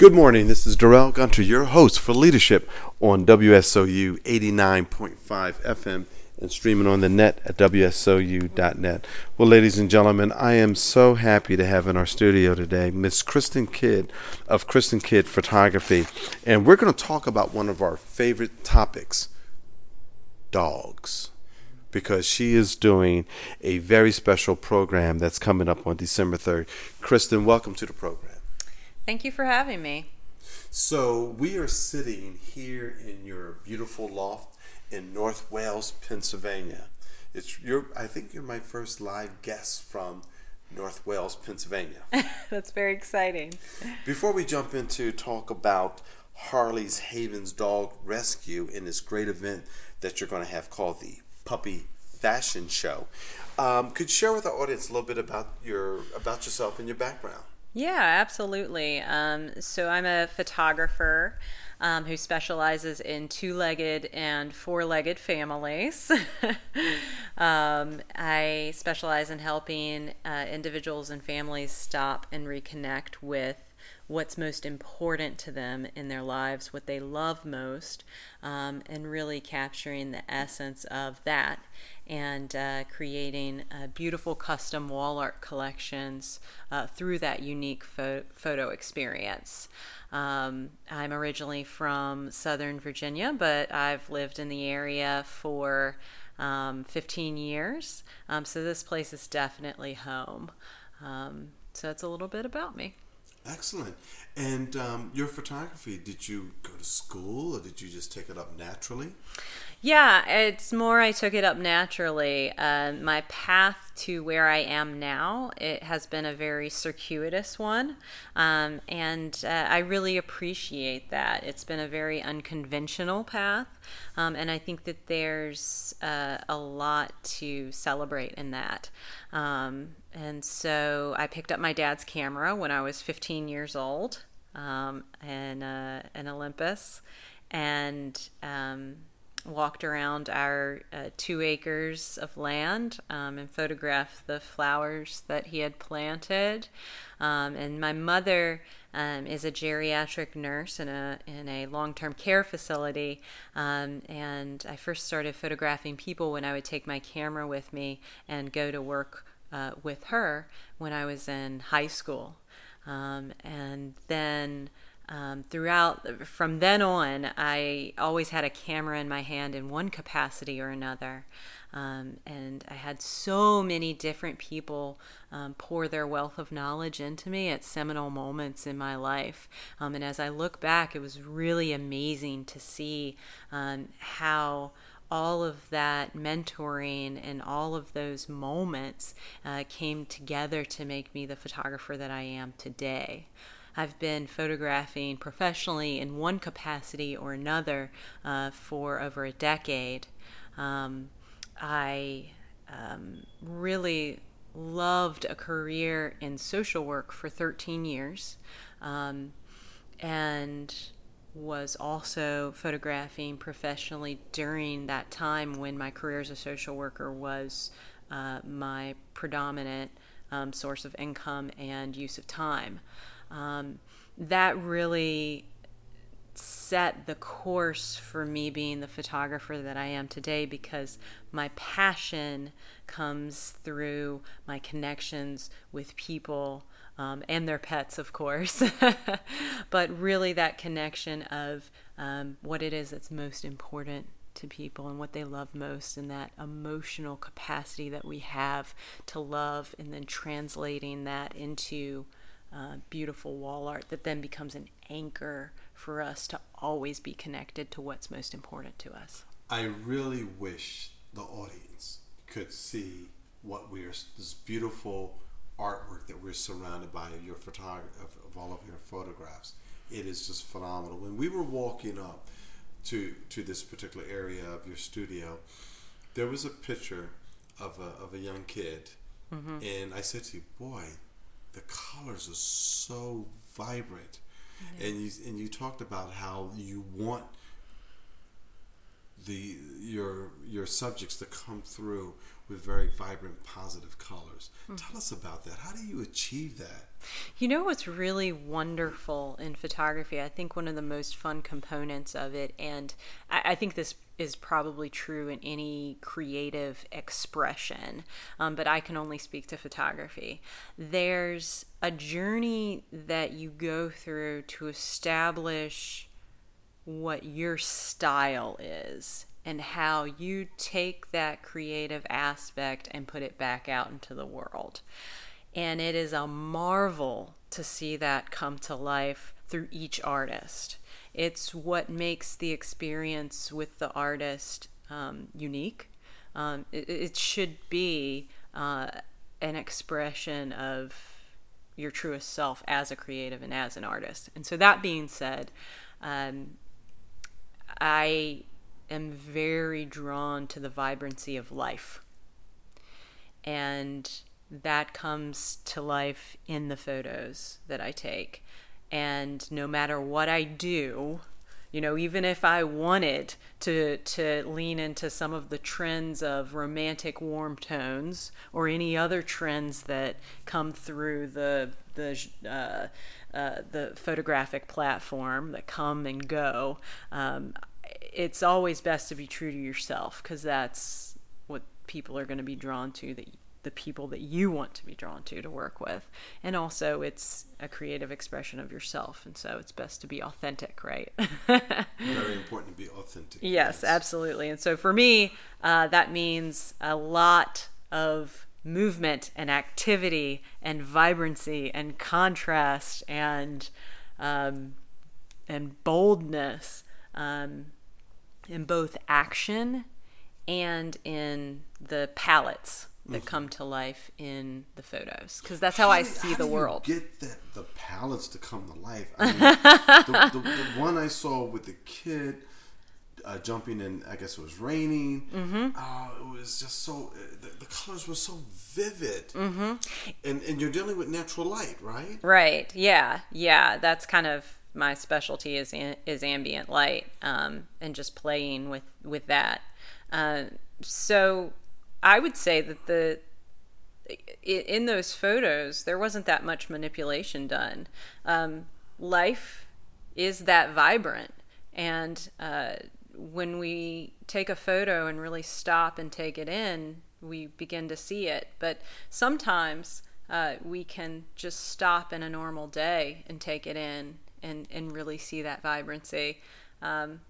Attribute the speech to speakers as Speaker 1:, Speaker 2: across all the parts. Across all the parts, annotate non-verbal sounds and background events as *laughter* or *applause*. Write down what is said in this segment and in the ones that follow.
Speaker 1: Good morning. This is Darrell Gunter, your host for Leadership on WSOU 89.5 FM and streaming on the net at WSOU.net. Well, ladies and gentlemen, I am so happy to have in our studio today Miss Kristen Kidd of Kristen Kidd Photography. And we're going to talk about one of our favorite topics dogs because she is doing a very special program that's coming up on December 3rd. Kristen, welcome to the program.
Speaker 2: Thank you for having me.
Speaker 1: So, we are sitting here in your beautiful loft in North Wales, Pennsylvania. It's your I think you're my first live guest from North Wales, Pennsylvania. *laughs*
Speaker 2: That's very exciting.
Speaker 1: Before we jump into talk about Harley's Havens Dog Rescue in this great event that you're going to have called the Puppy Fashion Show, um, could you share with our audience a little bit about your about yourself and your background?
Speaker 2: Yeah, absolutely. Um, so I'm a photographer um, who specializes in two legged and four legged families. *laughs* um, I specialize in helping uh, individuals and families stop and reconnect with what's most important to them in their lives, what they love most, um, and really capturing the essence of that and uh, creating uh, beautiful custom wall art collections uh, through that unique pho- photo experience. Um, I'm originally from Southern Virginia, but I've lived in the area for um, 15 years, um, so this place is definitely home. Um, so that's a little bit about me.
Speaker 1: Excellent. And um, your photography, did you go to school or did you just take it up naturally?
Speaker 2: Yeah, it's more I took it up naturally. Uh, my path to where I am now, it has been a very circuitous one, um, and uh, I really appreciate that. It's been a very unconventional path, um, and I think that there's uh, a lot to celebrate in that. Um, and so I picked up my dad's camera when I was 15 years old, um, and uh, an Olympus, and um, walked around our uh, two acres of land um, and photographed the flowers that he had planted. Um, and my mother um, is a geriatric nurse in a in a long term care facility. Um, and I first started photographing people when I would take my camera with me and go to work uh, with her when I was in high school. Um, and then um, throughout from then on i always had a camera in my hand in one capacity or another um, and i had so many different people um, pour their wealth of knowledge into me at seminal moments in my life um, and as i look back it was really amazing to see um, how all of that mentoring and all of those moments uh, came together to make me the photographer that I am today. I've been photographing professionally in one capacity or another uh, for over a decade. Um, I um, really loved a career in social work for 13 years um, and was also photographing professionally during that time when my career as a social worker was uh, my predominant um, source of income and use of time um, that really set the course for me being the photographer that I am today because my passion comes through my connections with people um, and their pets, of course, *laughs* but really that connection of um, what it is that's most important to people and what they love most and that emotional capacity that we have to love and then translating that into uh, beautiful wall art that then becomes an anchor for us to always be connected to what's most important to us.
Speaker 1: I really wish the audience could see what we're this beautiful artwork that we're surrounded by your photograph of, of all of your photographs. It is just phenomenal. When we were walking up to to this particular area of your studio, there was a picture of a of a young kid, mm-hmm. and I said to you, "Boy, the colors are so vibrant. And you and you talked about how you want the your your subjects to come through with very vibrant, positive colors. Mm-hmm. Tell us about that. How do you achieve that?
Speaker 2: You know what's really wonderful in photography? I think one of the most fun components of it, and I, I think this is probably true in any creative expression, um, but I can only speak to photography. There's a journey that you go through to establish what your style is and how you take that creative aspect and put it back out into the world. And it is a marvel to see that come to life through each artist. It's what makes the experience with the artist um, unique. Um, it, it, should be uh, an expression of your truest self as a creative and as an artist. And so, that being said, um, I am very drawn to the vibrancy of life. And that comes to life in the photos that I take. And no matter what I do, you know, even if I wanted to to lean into some of the trends of romantic warm tones or any other trends that come through the the uh, uh, the photographic platform that come and go, um, it's always best to be true to yourself because that's what people are going to be drawn to that the people that you want to be drawn to to work with. And also it's a creative expression of yourself. And so it's best to be authentic right? *laughs*
Speaker 1: Very important to be authentic
Speaker 2: yes, yes. absolutely. And so for me uh, that means a lot of movement and activity and vibrancy and contrast and um, and boldness um, in both action and in the palettes that mm-hmm. come to life in the photos because that's how, how I see
Speaker 1: how
Speaker 2: the world.
Speaker 1: get that the palettes to come to life. I mean, the, *laughs* the, the, one I saw with the kid uh, jumping in, I guess it was raining. Mm-hmm. Uh, it was just so uh, the, the, colors were so vivid, mm-hmm. and and you're dealing with natural light, right?
Speaker 2: Right. Yeah. Yeah. That's kind of my specialty is is ambient light um, and just playing with with that. Uh, so I would say that the in those photos there wasn't that much manipulation done. Um, life is that vibrant, and uh, when we take a photo and really stop and take it in, we begin to see it. But sometimes uh, we can just stop in a normal day and take it in and and really see that vibrancy. Um,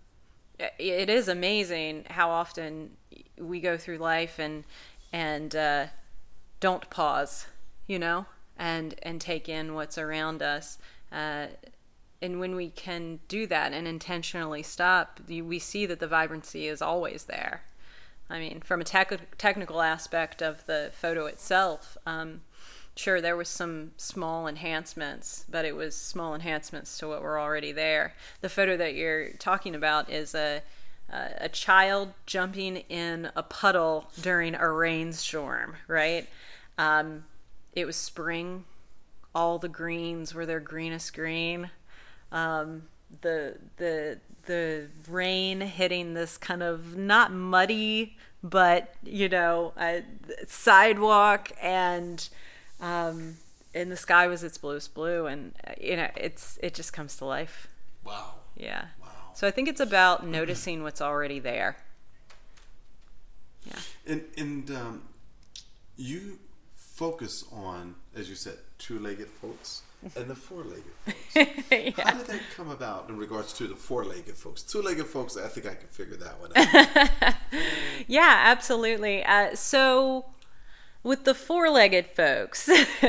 Speaker 2: it is amazing how often we go through life and and uh, don't pause, you know, and and take in what's around us. Uh, and when we can do that and intentionally stop, we see that the vibrancy is always there. I mean, from a tech- technical aspect of the photo itself, um, sure there was some small enhancements but it was small enhancements to what were already there the photo that you're talking about is a a child jumping in a puddle during a rainstorm right um, it was spring all the greens were their greenest green um, the the the rain hitting this kind of not muddy but you know a sidewalk and um, and the sky was its bluest blue, and uh, you know, it's it just comes to life.
Speaker 1: Wow.
Speaker 2: Yeah. So I think it's about noticing what's already there.
Speaker 1: Yeah. And and um, you focus on, as you said, two-legged folks and the four-legged folks. *laughs* yeah. How did that come about in regards to the four-legged folks? Two-legged folks, I think I can figure that one out. *laughs*
Speaker 2: yeah, absolutely. Uh, so with the four legged folks,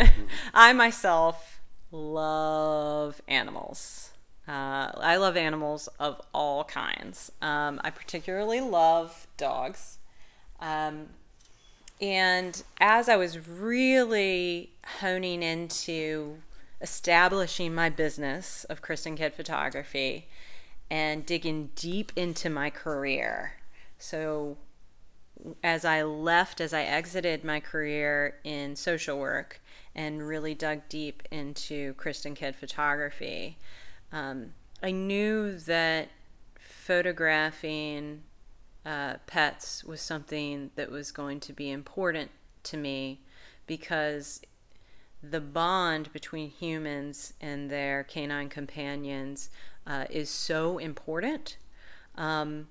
Speaker 2: *laughs* I myself love animals. Uh, I love animals of all kinds. Um, I particularly love dogs. Um, and as I was really honing into establishing my business of Kristen Kidd Photography and digging deep into my career, so as I left, as I exited my career in social work and really dug deep into Kristen Kidd photography, um, I knew that photographing uh, pets was something that was going to be important to me because the bond between humans and their canine companions uh, is so important um,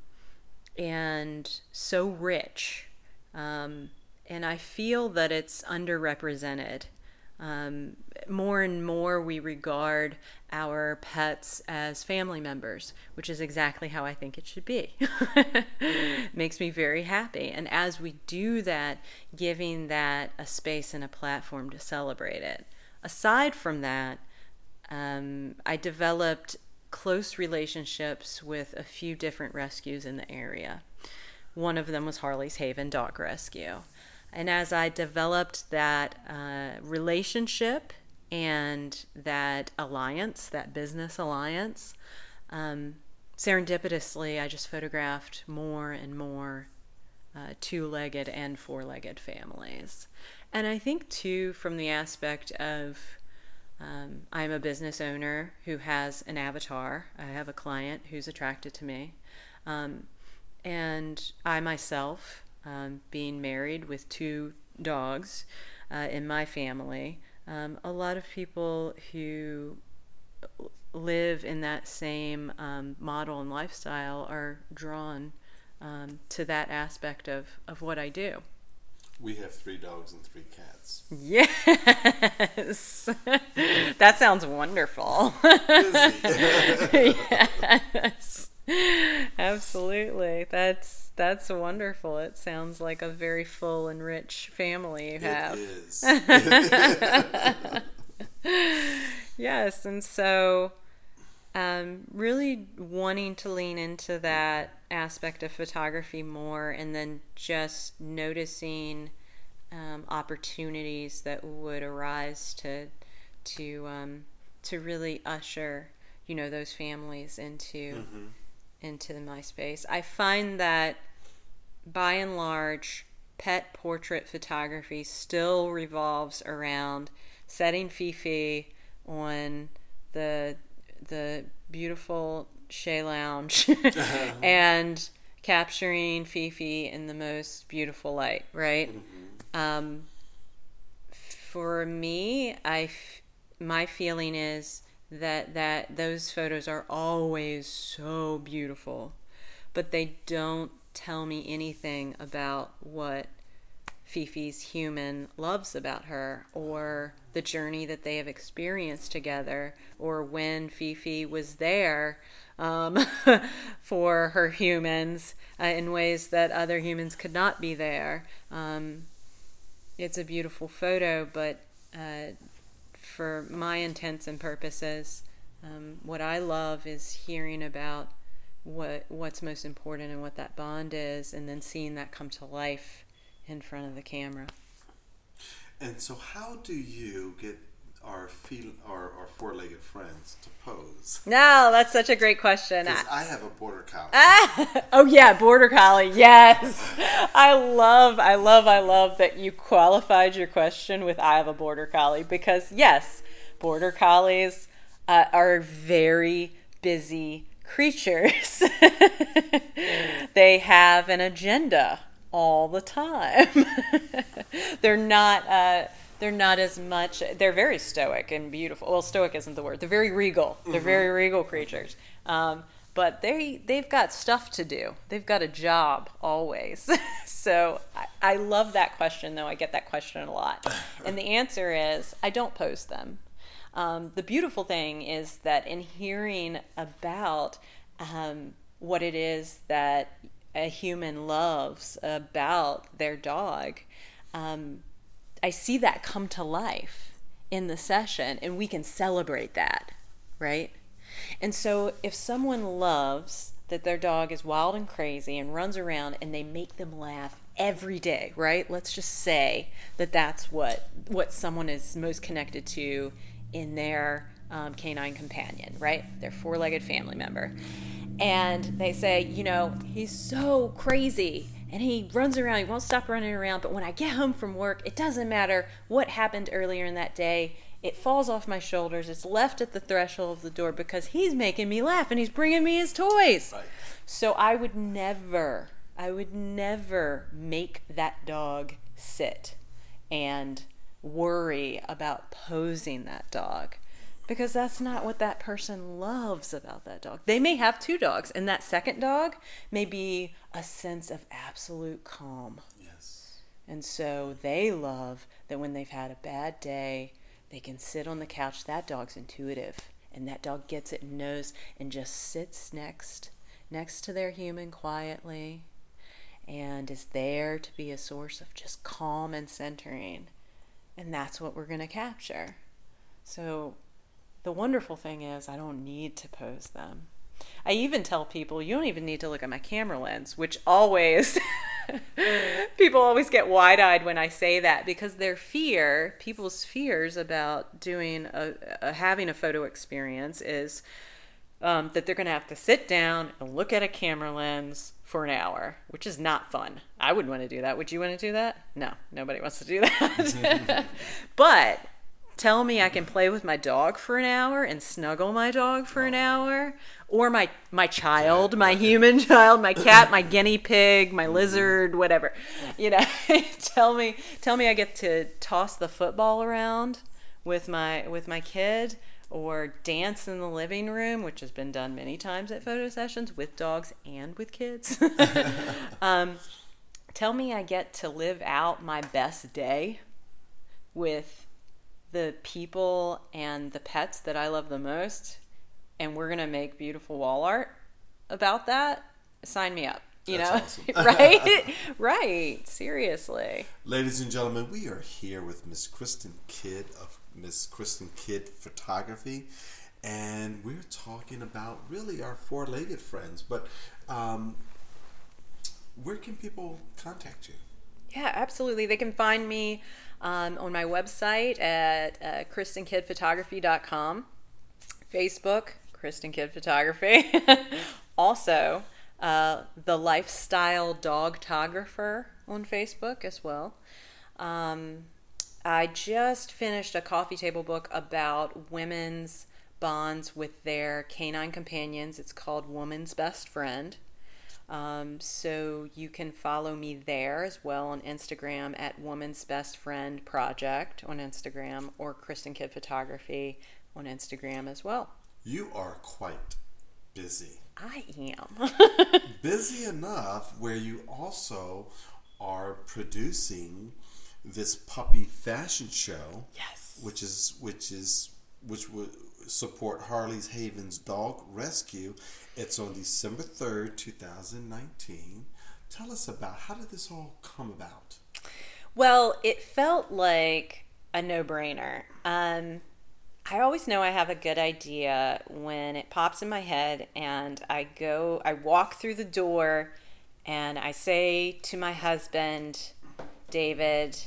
Speaker 2: and so rich. Um, and I feel that it's underrepresented. Um, more and more, we regard our pets as family members, which is exactly how I think it should be. *laughs* Makes me very happy. And as we do that, giving that a space and a platform to celebrate it. Aside from that, um, I developed close relationships with a few different rescues in the area. One of them was Harley's Haven Dog Rescue. And as I developed that uh, relationship and that alliance, that business alliance, um, serendipitously, I just photographed more and more uh, two legged and four legged families. And I think, too, from the aspect of um, I'm a business owner who has an avatar, I have a client who's attracted to me. Um, and I myself um, being married with two dogs uh, in my family, um, a lot of people who live in that same um, model and lifestyle are drawn um, to that aspect of, of what I do.
Speaker 1: We have three dogs and three cats.
Speaker 2: Yes. *laughs* that sounds wonderful. *laughs* yes. *laughs* Absolutely. That's that's wonderful. It sounds like a very full and rich family you have.
Speaker 1: It is. *laughs* *laughs*
Speaker 2: yes, and so um, really wanting to lean into that aspect of photography more and then just noticing um, opportunities that would arise to to um, to really usher you know those families into
Speaker 1: Mm-hmm.
Speaker 2: Into the MySpace. I find that by and large, pet portrait photography still revolves around setting Fifi on the the beautiful chaise lounge *laughs* and capturing Fifi in the most beautiful light, right? Um, for me, I f- my feeling is that that those photos are always so beautiful, but they don't tell me anything about what Fifi's human loves about her or the journey that they have experienced together or when Fifi was there um, *laughs* for her humans uh, in ways that other humans could not be there. Um, it's a beautiful photo, but uh, for my intents and purposes, um, what I love is hearing about what what's most important and what that bond is, and then seeing that come to life in front of the camera.
Speaker 1: And so, how do you get our feel our, our four legged friends to pose?
Speaker 2: No, that's such a great question.
Speaker 1: Because I have a border collie. *laughs*
Speaker 2: oh yeah, border collie. Yes, I love, I love, I love that you qualified your question with "I have a border collie" because yes, border collies uh, are very busy creatures. *laughs* they have an agenda all the time. *laughs* they're not. Uh, they're not as much. They're very stoic and beautiful. Well, stoic isn't the word. They're very regal. They're very regal creatures. Um, but they they've got stuff to do. They've got a job always. *laughs* so I, I love that question, though. I get that question a lot, *sighs* and the answer is I don't pose them. Um, the beautiful thing is that in hearing about um, what it is that a human loves about their dog, um, I see that come to life in the session, and we can celebrate that, right? And so, if someone loves that their dog is wild and crazy and runs around and they make them laugh every day, right? Let's just say that that's what what someone is most connected to in their um, canine companion, right? Their four-legged family member, and they say, you know, he's so crazy and he runs around. He won't stop running around. But when I get home from work, it doesn't matter what happened earlier in that day. It falls off my shoulders. It's left at the threshold of the door because he's making me laugh and he's bringing me his toys.
Speaker 1: Right.
Speaker 2: So I would never, I would never make that dog sit and worry about posing that dog because that's not what that person loves about that dog. They may have two dogs, and that second dog may be a sense of absolute calm.
Speaker 1: Yes.
Speaker 2: And so they love that when they've had a bad day, they can sit on the couch. That dog's intuitive, and that dog gets it and knows and just sits next next to their human quietly and is there to be a source of just calm and centering. And that's what we're going to capture. So the wonderful thing is, I don't need to pose them. I even tell people you don't even need to look at my camera lens, which always *laughs* people always get wide eyed when I say that because their fear, people's fears about doing a, a having a photo experience is um, that they're going to have to sit down and look at a camera lens for an hour, which is not fun. I wouldn't want to do that. Would you want to do that? No, nobody wants to do that. *laughs* *laughs* but tell me I can play with my dog for an hour and snuggle my dog for an hour or my my child, my human *laughs* child, my cat, my guinea pig, my lizard, whatever. You know, *laughs* tell me tell me I get to toss the football around with my with my kid or dance in the living room, which has been done many times at photo sessions with dogs and with kids. *laughs* um, tell me I get to live out my best day with the people and the pets that I love the most, and we're gonna make beautiful wall art about that, sign me up. You That's know, awesome. *laughs* right? right. Seriously.
Speaker 1: Ladies and gentlemen, we are here with Miss Kristen Kidd of Miss Kristen Kidd Photography, and we're talking about really our four-legged friends. But um, where can people contact you?
Speaker 2: Yeah, absolutely. They can find me um, on my website at uh, KristenKiddPhotography.com, Facebook, Kristen Kidd Photography. *laughs* also, uh, the Lifestyle Dogtographer on Facebook as well. Um, I just finished a coffee table book about women's bonds with their canine companions. It's called Woman's Best Friend. Um, so you can follow me there as well on Instagram at Woman's Best Friend Project on Instagram or Kristen Kidd Photography on Instagram as well.
Speaker 1: You are quite busy.
Speaker 2: I am. *laughs*
Speaker 1: busy enough where you also are producing this puppy fashion show.
Speaker 2: Yes.
Speaker 1: Which is which is which would support Harley's Haven's dog rescue it's on December 3rd, 2019. Tell us about how did this all come about?
Speaker 2: Well, it felt like a no brainer. Um, I always know I have a good idea when it pops in my head and I go, I walk through the door and I say to my husband, David,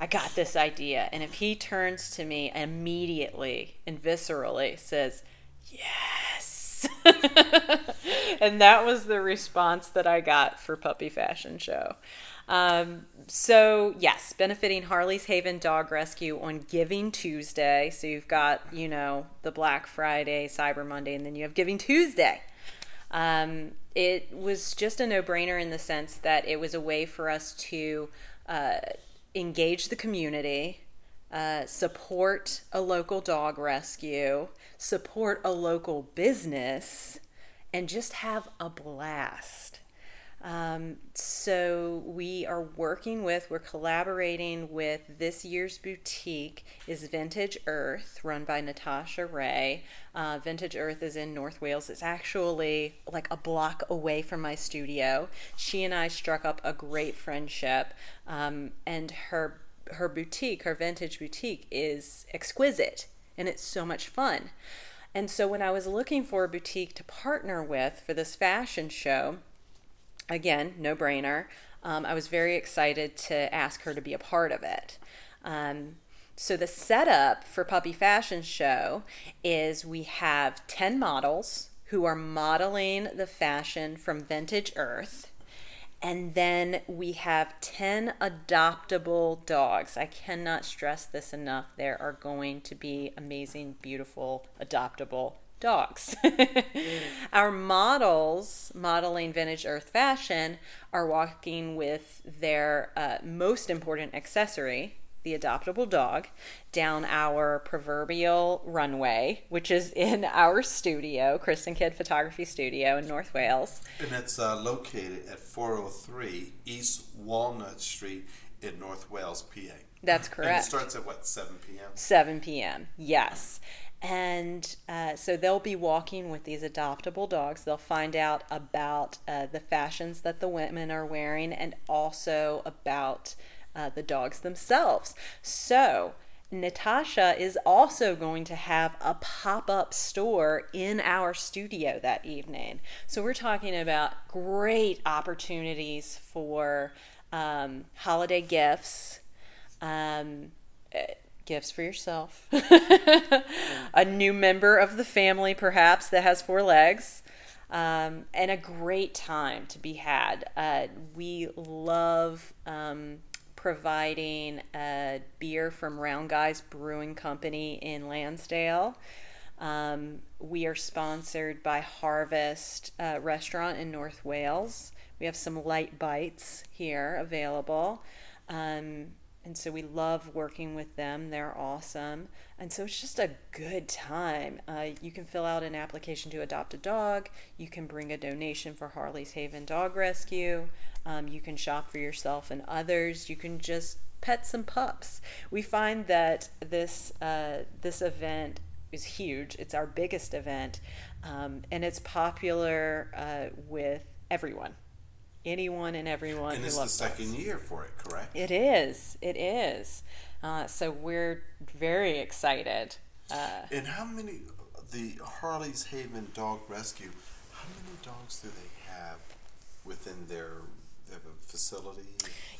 Speaker 2: I got this idea. And if he turns to me immediately and viscerally says, Yes *laughs* and that was the response that I got for Puppy Fashion Show. Um, so, yes, benefiting Harley's Haven Dog Rescue on Giving Tuesday. So, you've got, you know, the Black Friday, Cyber Monday, and then you have Giving Tuesday. Um, it was just a no brainer in the sense that it was a way for us to uh, engage the community, uh, support a local dog rescue, support a local business, and just have a blast. Um, so we are working with, we're collaborating with this year's boutique is Vintage Earth, run by Natasha Ray. Uh, Vintage Earth is in North Wales. It's actually like a block away from my studio. She and I struck up a great friendship, um, and her her boutique, her vintage boutique, is exquisite and it's so much fun. And so when I was looking for a boutique to partner with for this fashion show, again, no brainer, um, I was very excited to ask her to be a part of it. Um, so the setup for Puppy Fashion Show is we have 10 models who are modeling the fashion from Vintage Earth. And then we have 10 adoptable dogs. I cannot stress this enough. There are going to be amazing, beautiful, adoptable dogs. *laughs* Our models, modeling vintage earth fashion, are walking with their uh, most important accessory, the adoptable dog, down our proverbial runway, which is in *laughs* our studio, Kristen Kidd Photography Studio in North Wales.
Speaker 1: And it's uh, located at 403 East Walnut Street in North Wales, PA.
Speaker 2: That's correct. And
Speaker 1: it starts at what, 7 p.m.?
Speaker 2: 7 p.m., yes. And uh, so they'll be walking with these adoptable dogs. They'll find out about uh, the fashions that the women are wearing and also about uh, the dogs themselves. So, Natasha is also going to have a pop up store in our studio that evening. So, we're talking about great opportunities for um, holiday gifts. Um, gifts for yourself, *laughs* a new member of the family, perhaps, that has four legs, um, and a great time to be had. Uh, we love um, providing a beer from Round Guys Brewing Company in Lansdale. Um, we are sponsored by Harvest uh, Restaurant in North Wales. We have some light bites here available. Um, and so we love working with them. They're awesome. And so it's just a good time. Uh, you can fill out an application to adopt a dog. You can bring a donation for Harley's Haven Dog Rescue. Um, you can shop for yourself and others. You can just pet some pups. We find that this uh, this event is huge. It's our biggest event, um, and it's popular uh, with everyone anyone and everyone
Speaker 1: and
Speaker 2: who
Speaker 1: it's
Speaker 2: loves
Speaker 1: the second
Speaker 2: us.
Speaker 1: year for it correct?
Speaker 2: It is. It is. Uh, so we're very excited uh,
Speaker 1: and how many the harley's haven dog rescue how many dogs do they have within their, their facility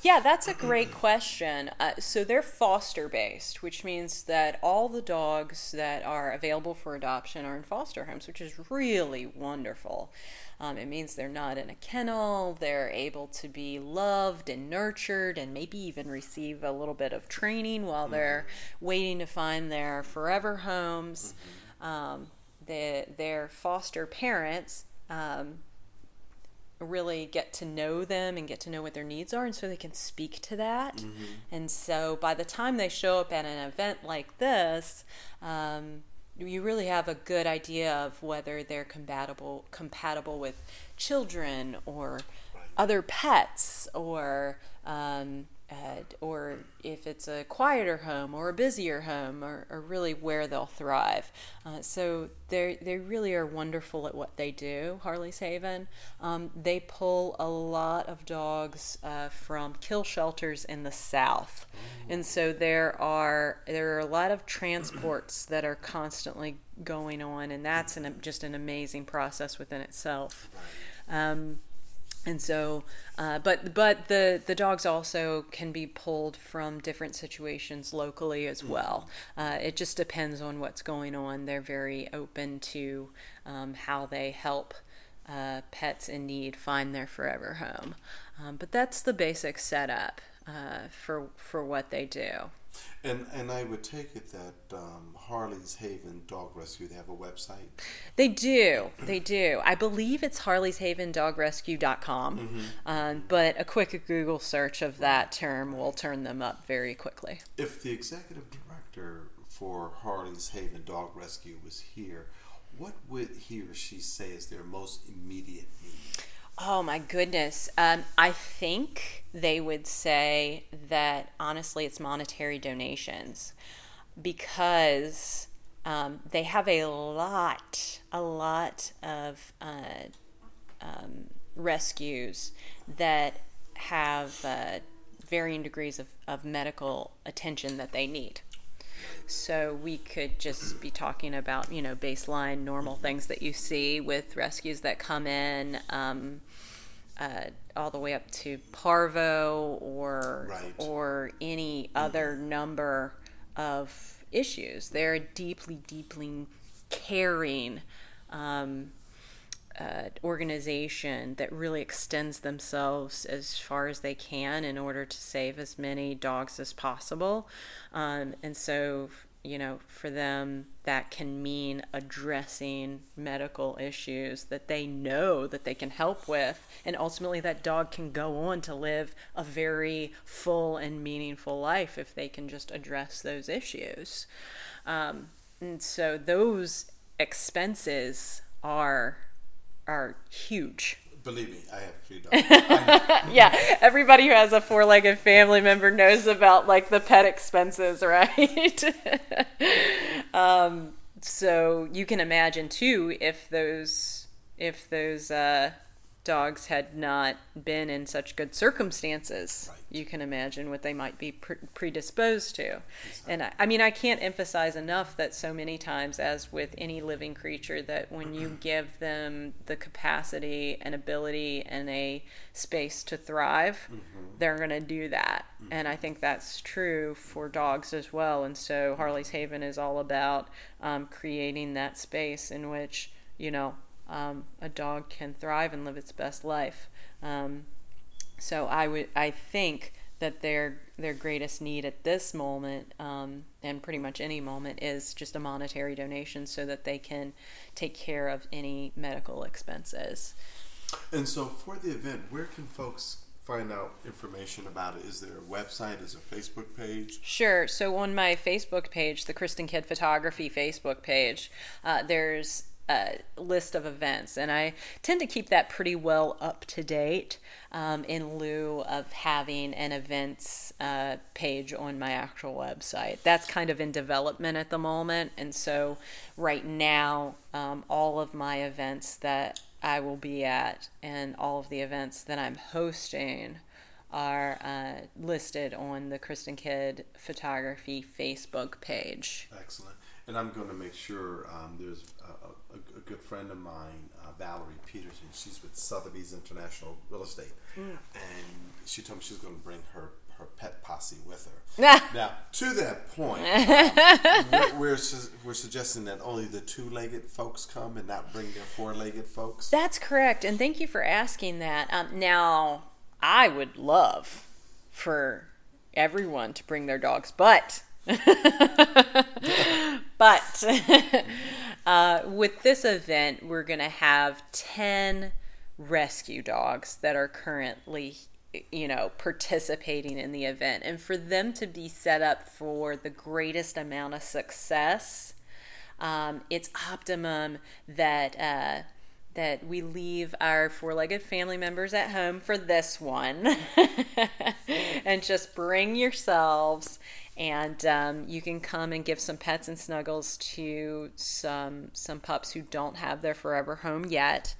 Speaker 2: yeah, that's a great question. Uh, so they're foster based, which means that all the dogs that are available for adoption are in foster homes, which is really wonderful. Um, it means they're not in a kennel. They're able to be loved and nurtured and maybe even receive a little bit of training while mm-hmm. they're waiting to find their forever homes. Mm-hmm. Um, the, their foster parents um, really get to know them and get to know what their needs are, and so they can speak to that. Mm-hmm. And so by the time they show up at an event like this, um, you really have a good idea of whether they're compatible compatible with children or other pets or um, uh, or if it's a quieter home or a busier home or, or really where they'll thrive. Uh, so they they really are wonderful at what they do. Harley's Haven. Um, they pull a lot of dogs uh, from kill shelters in the south, and so there are there are a lot of transports that are constantly going on, and that's an, just an amazing process within itself. Um, and so uh, but but the the dogs also can be pulled from different situations locally as mm-hmm. well. Uh, it just depends on what's going on. They're very open to um, how they help uh, pets in need find their forever home. Um, but that's the basic setup uh, for for what they do
Speaker 1: and and I would take it that um, Harley's Haven Dog Rescue they have a website.
Speaker 2: They do, they do. I believe it's harleyshavendogrescue.com, mm-hmm. um, but a quick Google search of that term will turn them up very quickly.
Speaker 1: If the executive director for Harley's Haven Dog Rescue was here, what would he or she say is their most immediate need?
Speaker 2: Oh my goodness. Um, I think they would say that honestly it's monetary donations because um, they have a lot, a lot of uh, um, rescues that have uh, varying degrees of, of medical attention that they need. So we could just be talking about, you know, baseline normal things that you see with rescues that come in, um, uh, all the way up to parvo or right. or any other mm-hmm. number of issues. They're a deeply, deeply caring um, uh, organization that really extends themselves as far as they can in order to save as many dogs as possible. Um, and so, you know, for them, that can mean addressing medical issues that they know that they can help with. And ultimately, that dog can go on to live a very full and meaningful life if they can just address those issues. Um, and so, those expenses are are huge
Speaker 1: Believe me, I have three dogs. *laughs*
Speaker 2: yeah, everybody who has a four-legged family member knows about like the pet expenses, *laughs* right? um, so you can imagine too if those if those uh, dogs had not been in such good circumstances,
Speaker 1: Right.
Speaker 2: You can imagine what they might be pre- predisposed to. And I, I mean, I can't emphasize enough that so many times, as with any living creature, that when you *clears throat* give them the capacity and ability and a space to thrive, they're going to do that. And I think that's true for dogs as well. And so Harley's Haven is all about um, creating that space in which, you know, um, a dog can thrive and live its best life. Um, so I would, I think that their their greatest need at this moment, um, and pretty much any moment, is just a monetary donation so that they can take care of any medical expenses.
Speaker 1: and so, for the event, where can folks find out information about it? Is there a website? Is there a Facebook page?
Speaker 2: Sure. So on my Facebook page, the Kristen Kidd Photography Facebook page, uh, there's a list of events, and I tend to keep that pretty well up to date um, in lieu of having an events uh, page on my actual website. That's kind of in development at the moment, and so right now, um, all of my events that I will be at and all of the events that I'm hosting are uh, listed on the Kristen Kidd Photography Facebook page.
Speaker 1: Excellent. And I'm going to make sure um, there's a, a good friend of mine, uh, Valerie Peterson. She's with Sotheby's International Real Estate, and she told me she's going to bring her her pet posse with her. *laughs* now, to that point, um, *laughs* we're, we're su- we're suggesting that only the two-legged folks come and not bring their four-legged folks.
Speaker 2: That's correct, and thank you for asking that. Um, now, I would love for everyone to bring their dogs, but *laughs* but uh, with this event, we're going to have 10 rescue dogs that are currently, you know, participating in the event. And for them to be set up for the greatest amount of success, um, it's optimum that. Uh, that we leave our four legged family members at home for this one *laughs* and just bring yourselves and um, you can come and give some pets and snuggles to some some pups who don't have their forever home yet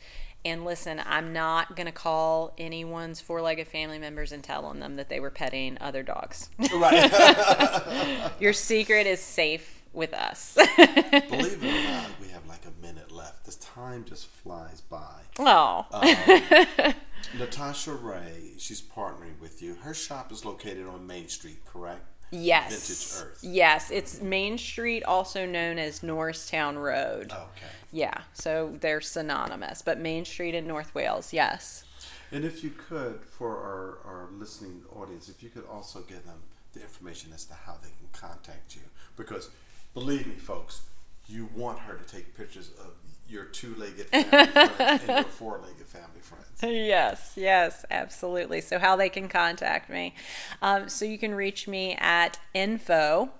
Speaker 2: and listen i'm not going to call anyone's four-legged family members and telling them that they were petting other dogs
Speaker 1: right. *laughs*
Speaker 2: your secret is safe with us
Speaker 1: Believe it or not, we have like a minute left. This time just flies by.
Speaker 2: oh *laughs*
Speaker 1: Natasha Ray, she's partnering with you. Her shop is located on Main Street, correct?
Speaker 2: Yes
Speaker 1: Vintage Earth.
Speaker 2: yes it's main street also known as norristown road
Speaker 1: Okay.
Speaker 2: Yeah, so they're synonymous. But Main Street in North Wales, yes.
Speaker 1: And if you could, for our, our listening audience, if you could also give them the information as to how they can contact you. Because believe me, folks, you want her to take pictures of your two legged family friends and your four legged family friends. *laughs*
Speaker 2: Yes, yes, absolutely. So, how they can contact me. Um, so, you can reach me at info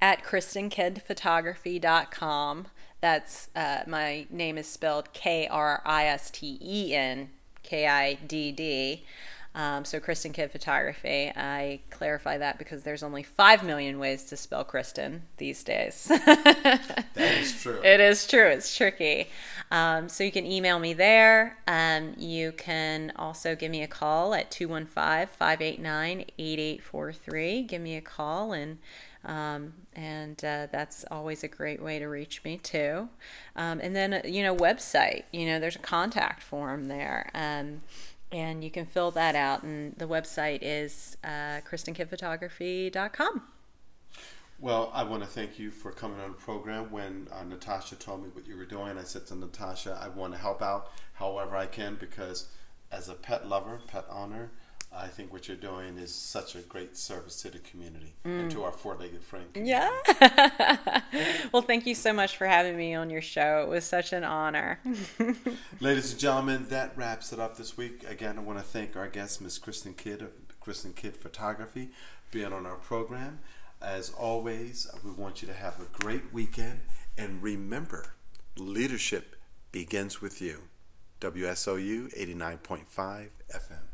Speaker 2: at kristenkiddphotography.com. That's uh, my name is spelled K R I S T E N K I D D. Um, so Kristen Kidd Photography. I clarify that because there's only five million ways to spell Kristen these days. *laughs*
Speaker 1: That is true.
Speaker 2: It is true. It's tricky. Um, so you can email me there. Um, you can also give me a call at 215 589 8843. Give me a call, and um, and uh, that's always a great way to reach me too. Um, and then, you know, website, you know, there's a contact form there. Um, and you can fill that out. And the website is uh, kristenkiddphotography.com.
Speaker 1: Well, I want to thank you for coming on the program. When uh, Natasha told me what you were doing, I said to Natasha, I want to help out however I can because as a pet lover, pet owner, I think what you're doing is such a great service to the community and to mm. our four-legged friend. community.
Speaker 2: Yeah. *laughs* well, thank you so much for having me on your show. It was such an honor. *laughs*
Speaker 1: Ladies and gentlemen, that wraps it up this week. Again, I want to thank our guest, Miss Kristen Kidd of Kristen Kidd Photography, being on our program. As always, we want you to have a great weekend. And remember, leadership begins with you. WSOU 89.5 FM.